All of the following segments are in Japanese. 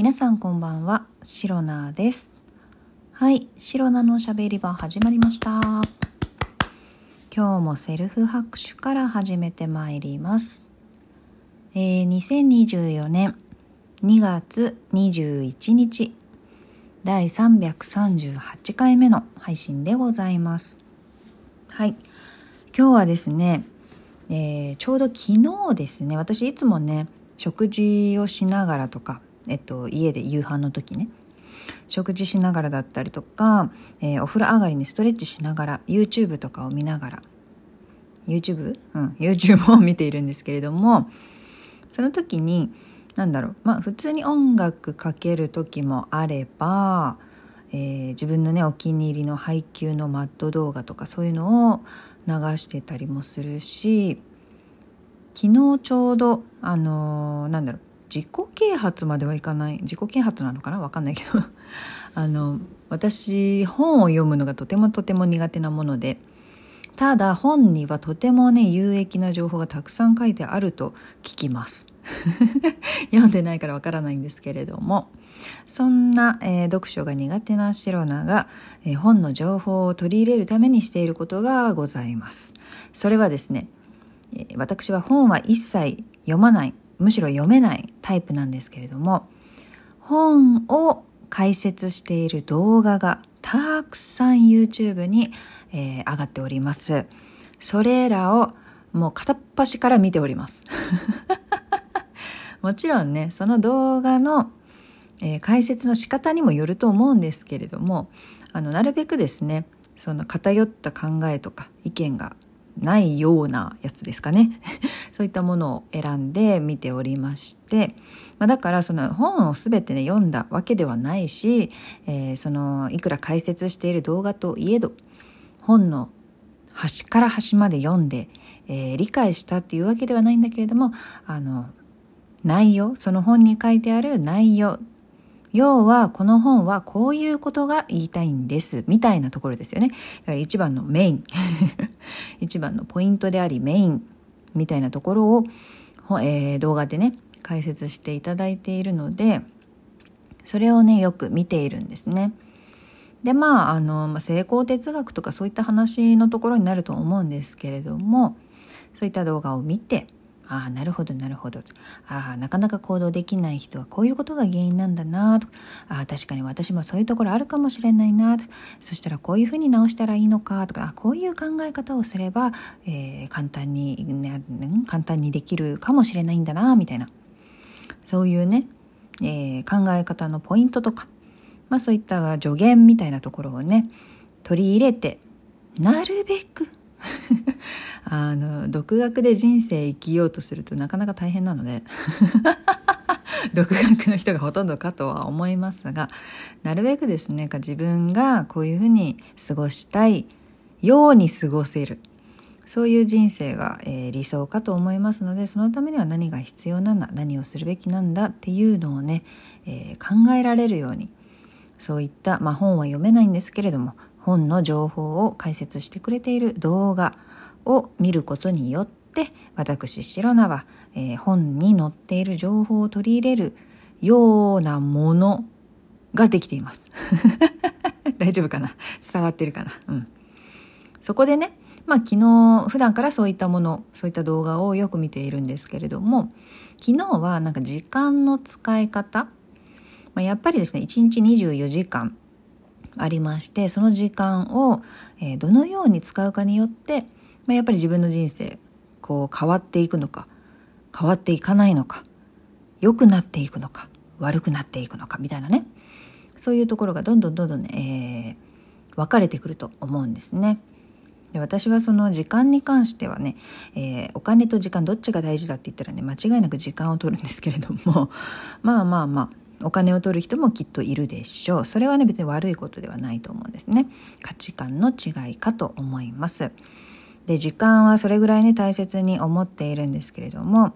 皆さんこんばんは、シロナです。はい、シロナのしゃべり場始まりました。今日もセルフ拍手から始めてまいります。えー、2024年2月21日、第338回目の配信でございます。はい、今日はですね、えーちょうど昨日ですね、私いつもね、食事をしながらとか、えっと、家で夕飯の時ね食事しながらだったりとか、えーお風呂上がりにストレッチしながら YouTube とかを見ながら YouTube? うん YouTube を見ているんですけれどもその時に何だろうまあ普通に音楽かける時もあれば、えー自分のねお気に入りの配給のマット動画とかそういうのを流してたりもするし昨日ちょうどあのーなんだろう自己啓発まではいかない自己啓発なのかな？わかんないけど。あの私本を読むのがとてもとても苦手なものでただ本にはとてもね有益な情報がたくさん書いてあると聞きます。読んでないからわからないんですけれども。そんな、えー読書が苦手なシロナが、えー本の情報を取り入れるためにしていることがございます。それはですね私は本は一切読まない。むしろ読めないタイプなんですけれども本を解説している動画がたくさん YouTube に、えー上がっております。それらをもう片っ端から見ております。もちろんねその動画の、えー解説の仕方にもよると思うんですけれどもあのなるべくですねその偏った考えとか意見がないようなやつですかね。そういったものを選んで見ておりまして、まあ、だからその本を全てね読んだわけではないし、えーそのいくら解説している動画といえど本の端から端まで読んで、えー理解したっていうわけではないんだけれどもあの内容その本に書いてある内容要はこの本はこういうことが言いたいんですみたいなところですよね。だから一番のメイン 一番のポイントでありメイン。みたいなところを、えー動画でね解説していただいているのでそれをねよく見ているんですね。でまああのまあ成功哲学とかそういった話のところになると思うんですけれどもそういった動画を見てああなるほどなるほど。ああなかなか行動できない人はこういうことが原因なんだなと。ああ確かに私もそういうところあるかもしれないなと。そしたらこういうふうに直したらいいのかとかあこういう考え方をすれば、えー簡単に、ね、簡単にできるかもしれないんだなみたいな。そういうね、えー考え方のポイントとか、まあ、そういった助言みたいなところをね取り入れてなるべく あの独学で人生生きようとするとなかなか大変なので。独学の人がほとんどかとは思いますがなるべくですね自分がこういうふうに過ごしたいように過ごせる。そういう人生が、えー理想かと思いますのでそのためには何が必要なんだ何をするべきなんだっていうのをね、えー考えられるようにそういった、まあ、本は読めないんですけれども本の情報を解説してくれている動画を見ることによって私白菜は、えー本に載っている情報を取り入れるようなものができています。大丈夫かな？伝わってるかな？うん。そこでね、まあ昨日、普段からそういったもの、そういった動画をよく見ているんですけれども、昨日はなんか時間の使い方、まあ、やっぱりですね、1日24時間ありまして、その時間を、えどのように使うかによって、まあ、やっぱり自分の人生、こう変わっていくのか、変わっていかないのか、良くなっていくのか、悪くなっていくのか、みたいなね。そういうところがどんどんどんどんね、えー分かれてくると思うんですね。で私はその時間に関してはね、えーお金と時間どっちが大事だって言ったらね間違いなく時間を取るんですけれども まあまあまあお金を取る人もきっといるでしょう。それはね別に悪いことではないと思うんですね。価値観の違いかと思います。で時間はそれぐらいね大切に思っているんですけれども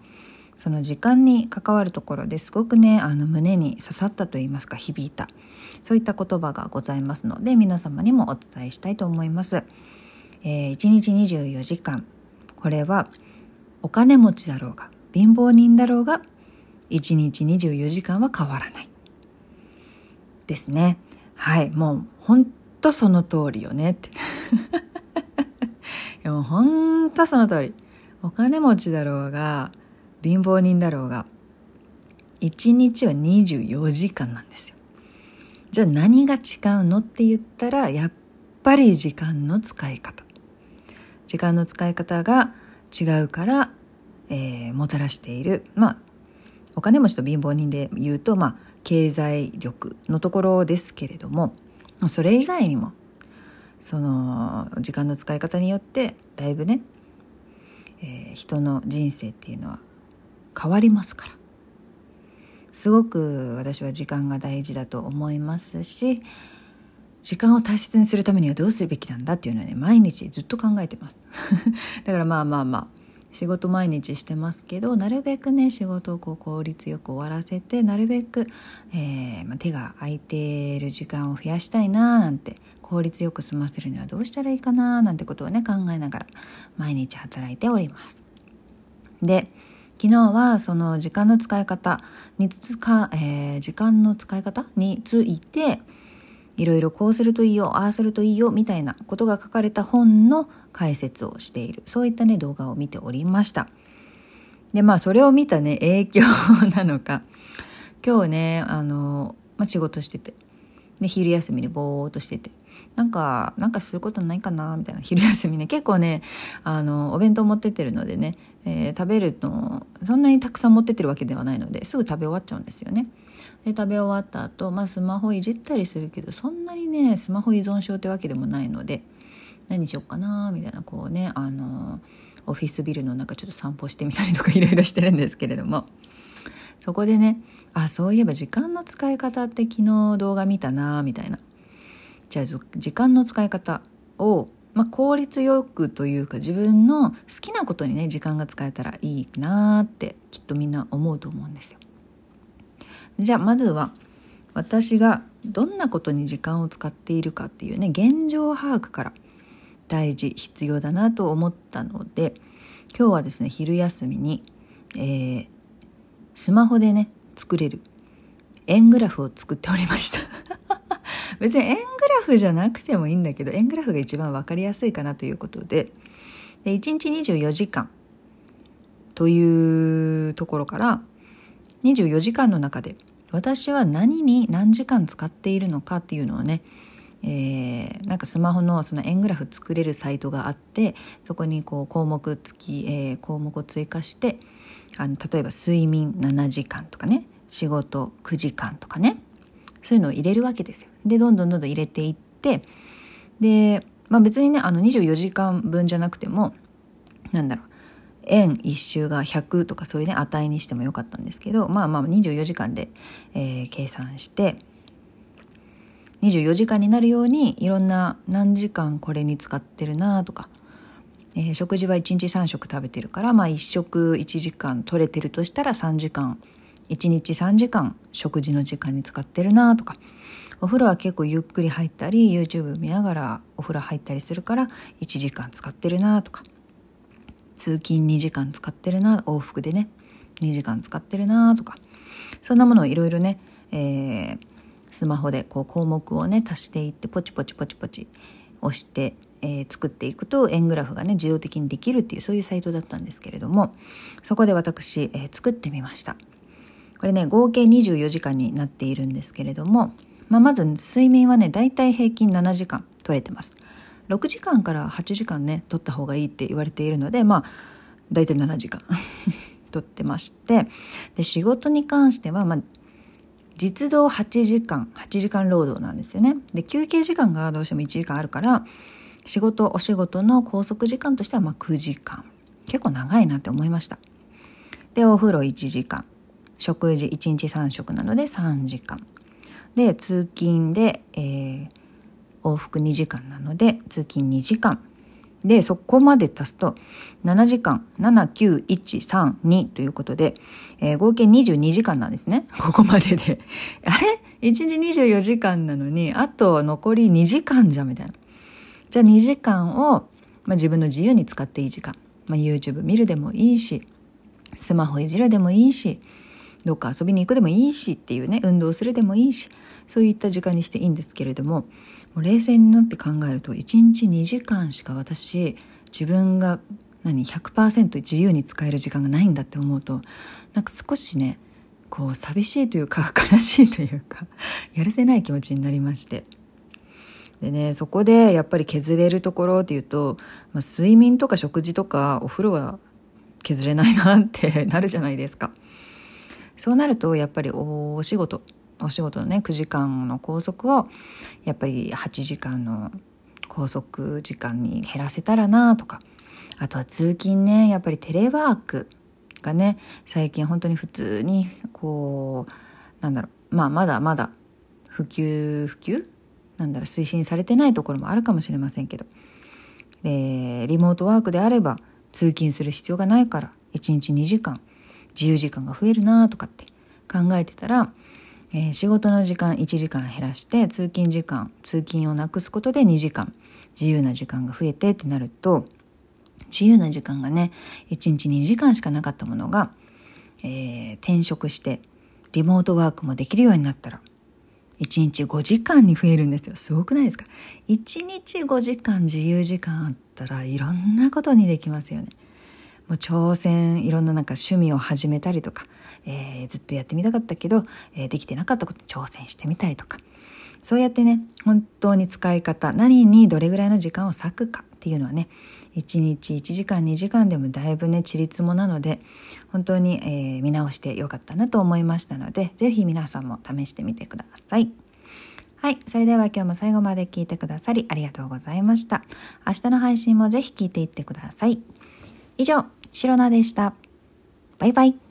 その時間に関わるところですごくねあの胸に刺さったと言いますか響いた。そういった言葉がございますので皆様にもお伝えしたいと思います。えー1日24時間。これはお金持ちだろうが貧乏人だろうが1日24時間は変わらないですね。はい、もうほんとその通りよねって。い やもほんとその通り。お金持ちだろうが、貧乏人だろうが、1日は24時間なんですよ。じゃあ何が違うのって言ったら、やっぱり時間の使い方。時間の使い方が違うから、えー、もたらしている。まあ、お金持ちと貧乏人で言うと、まあ、経済力のところですけれども、それ以外にも、その時間の使い方によってだいぶねえー、人の人生っていうのは変わりますから。すごく私は時間が大事だと思いますし時間を大切にするためにはどうするべきなんだっていうのはね毎日ずっと考えてます。だからまあまあまあ仕事毎日してますけどなるべくね仕事をこう効率よく終わらせてなるべく、えーま、手が空いている時間を増やしたいななんて効率よく済ませるにはどうしたらいいかななんてことをね考えながら毎日働いております。で昨日はその時間の使い方につか、えー、時間の使い方についていろいろこうするといいよああするといいよみたいなことが書かれた本の解説をしているそういったね動画を見ておりましたでまあそれを見たね影響なのか今日ねあの、まあ、仕事しててで昼休みにぼーっとしててなんか、なんかすることないかなみたいな。昼休みね。結構ね、あの、お弁当持ってってるのでね、えー、食べるの、そんなにたくさん持ってってるわけではないので、すぐ食べ終わっちゃうんですよね。で、食べ終わった後、まあスマホいじったりするけど、そんなにね、スマホ依存症ってわけでもないので、何しよっかなみたいな、こうね、あの、オフィスビルの中ちょっと散歩してみたりとかいろいろしてるんですけれども、そこでね、あ、そういえば時間の使い方って昨日動画見たなみたいな。じゃあ時間の使い方を、まあ、効率よくというか自分の好きなことにね時間が使えたらいいなってきっとみんな思うと思うんですよ。じゃあまずは私がどんなことに時間を使っているかっていうね現状把握から大事必要だなと思ったので今日はですね昼休みに、えー、スマホでね作れる円グラフを作っておりました。別に円グラフじゃなくてもいいんだけど円グラフが一番分かりやすいかなということで。で1日24時間というところから24時間の中で私は何に何時間使っているのかっていうのをねえー、なんかスマホのその円グラフ作れるサイトがあってそこにこう項目付き、えー、項目を追加してあの例えば睡眠7時間とかね仕事9時間とかねそういうのを入れるわけですよ。でどんどんどんどん入れていってで、まあ、別にねあの24時間分じゃなくてもなんだろう円一周が100とかそういうね値にしてもよかったんですけどまあまあ24時間で、えー、計算して24時間になるようにいろんな何時間これに使ってるなとか、えー、食事は1日3食食べてるからまあ1食1時間取れてるとしたら3時間1日3時間食事の時間に使ってるなとかお風呂は結構ゆっくり入ったり YouTube 見ながらお風呂入ったりするから1時間使ってるなとか。通勤2時間使ってるな往復でね。2時間使ってるなとか。そんなものをいろいろね、えー、スマホでこう項目をね足していってポチポチポチポチ押して、えー、作っていくと円グラフがね自動的にできるっていうそういうサイトだったんですけれどもそこで私、えー、作ってみました。これね合計24時間になっているんですけれども、まあ、まず睡眠はねだいたい平均7時間取れてます。6時間から8時間ね取った方がいいって言われているのでまあだいたい7時間 取ってましてで仕事に関しては、まあ、実働8時間8時間労働なんですよね。で休憩時間がどうしても1時間あるから仕事お仕事の拘束時間としてはまあ9時間。結構長いなって思いました。でお風呂1時間。食事1日3食なので3時間。で通勤で、えー、往復2時間なので通勤2時間。でそこまで足すと7時間79132ということで、えー、合計22時間なんですね。ここまでで。あれ？1日24時間なのにあと残り2時間じゃみたいな。じゃあ2時間を、まあ、自分の自由に使っていい時間、まあ、YouTube 見るでもいいしスマホいじるでもいいしどっか遊びに行くでもいいしっていうね運動するでもいいしそういった時間にしていいんですけれどももう冷静になって考えると1日2時間しか私自分が何100%自由に使える時間がないんだって思うとなんか少しねこう寂しいというか 悲しいというかやるせない気持ちになりまして。でねそこでやっぱり削れるところっていうと、まあ、睡眠とか食事とかお風呂は削れないなってなるじゃないですか。そうなるとやっぱりお仕事お仕事のね9時間の拘束をやっぱり8時間の拘束時間に減らせたらなとかあとは通勤ねやっぱりテレワークがね最近本当に普通にこうなんだろうまあまだまだ普及普及？なんだろう推進されてないところもあるかもしれませんけど、えー、リモートワークであれば通勤する必要がないから1日2時間自由時間が増えるなとかって考えてたら、えー、仕事の時間1時間減らして通勤時間通勤をなくすことで2時間自由な時間が増えてってなると自由な時間がね1日2時間しかなかったものが、えー、転職してリモートワークもできるようになったら1日5時間に増えるんですよ。すごくないですか？1日5時間自由時間あったらいろんなことにできますよね。もう挑戦いろんななんか趣味を始めたりとか、えー、ずっとやってみたかったけど、えー、できてなかったことに挑戦してみたりとかそうやってね本当に使い方何にどれぐらいの時間を割くかっていうのはね1日1時間2時間でもだいぶねちりつもなので本当に、えー、見直してよかったなと思いましたので是非皆さんも試してみてください。はい。それでは今日も最後まで聞いてくださりありがとうございました。明日の配信もぜひ聞いていってください。以上、シロナでした。バイバイ。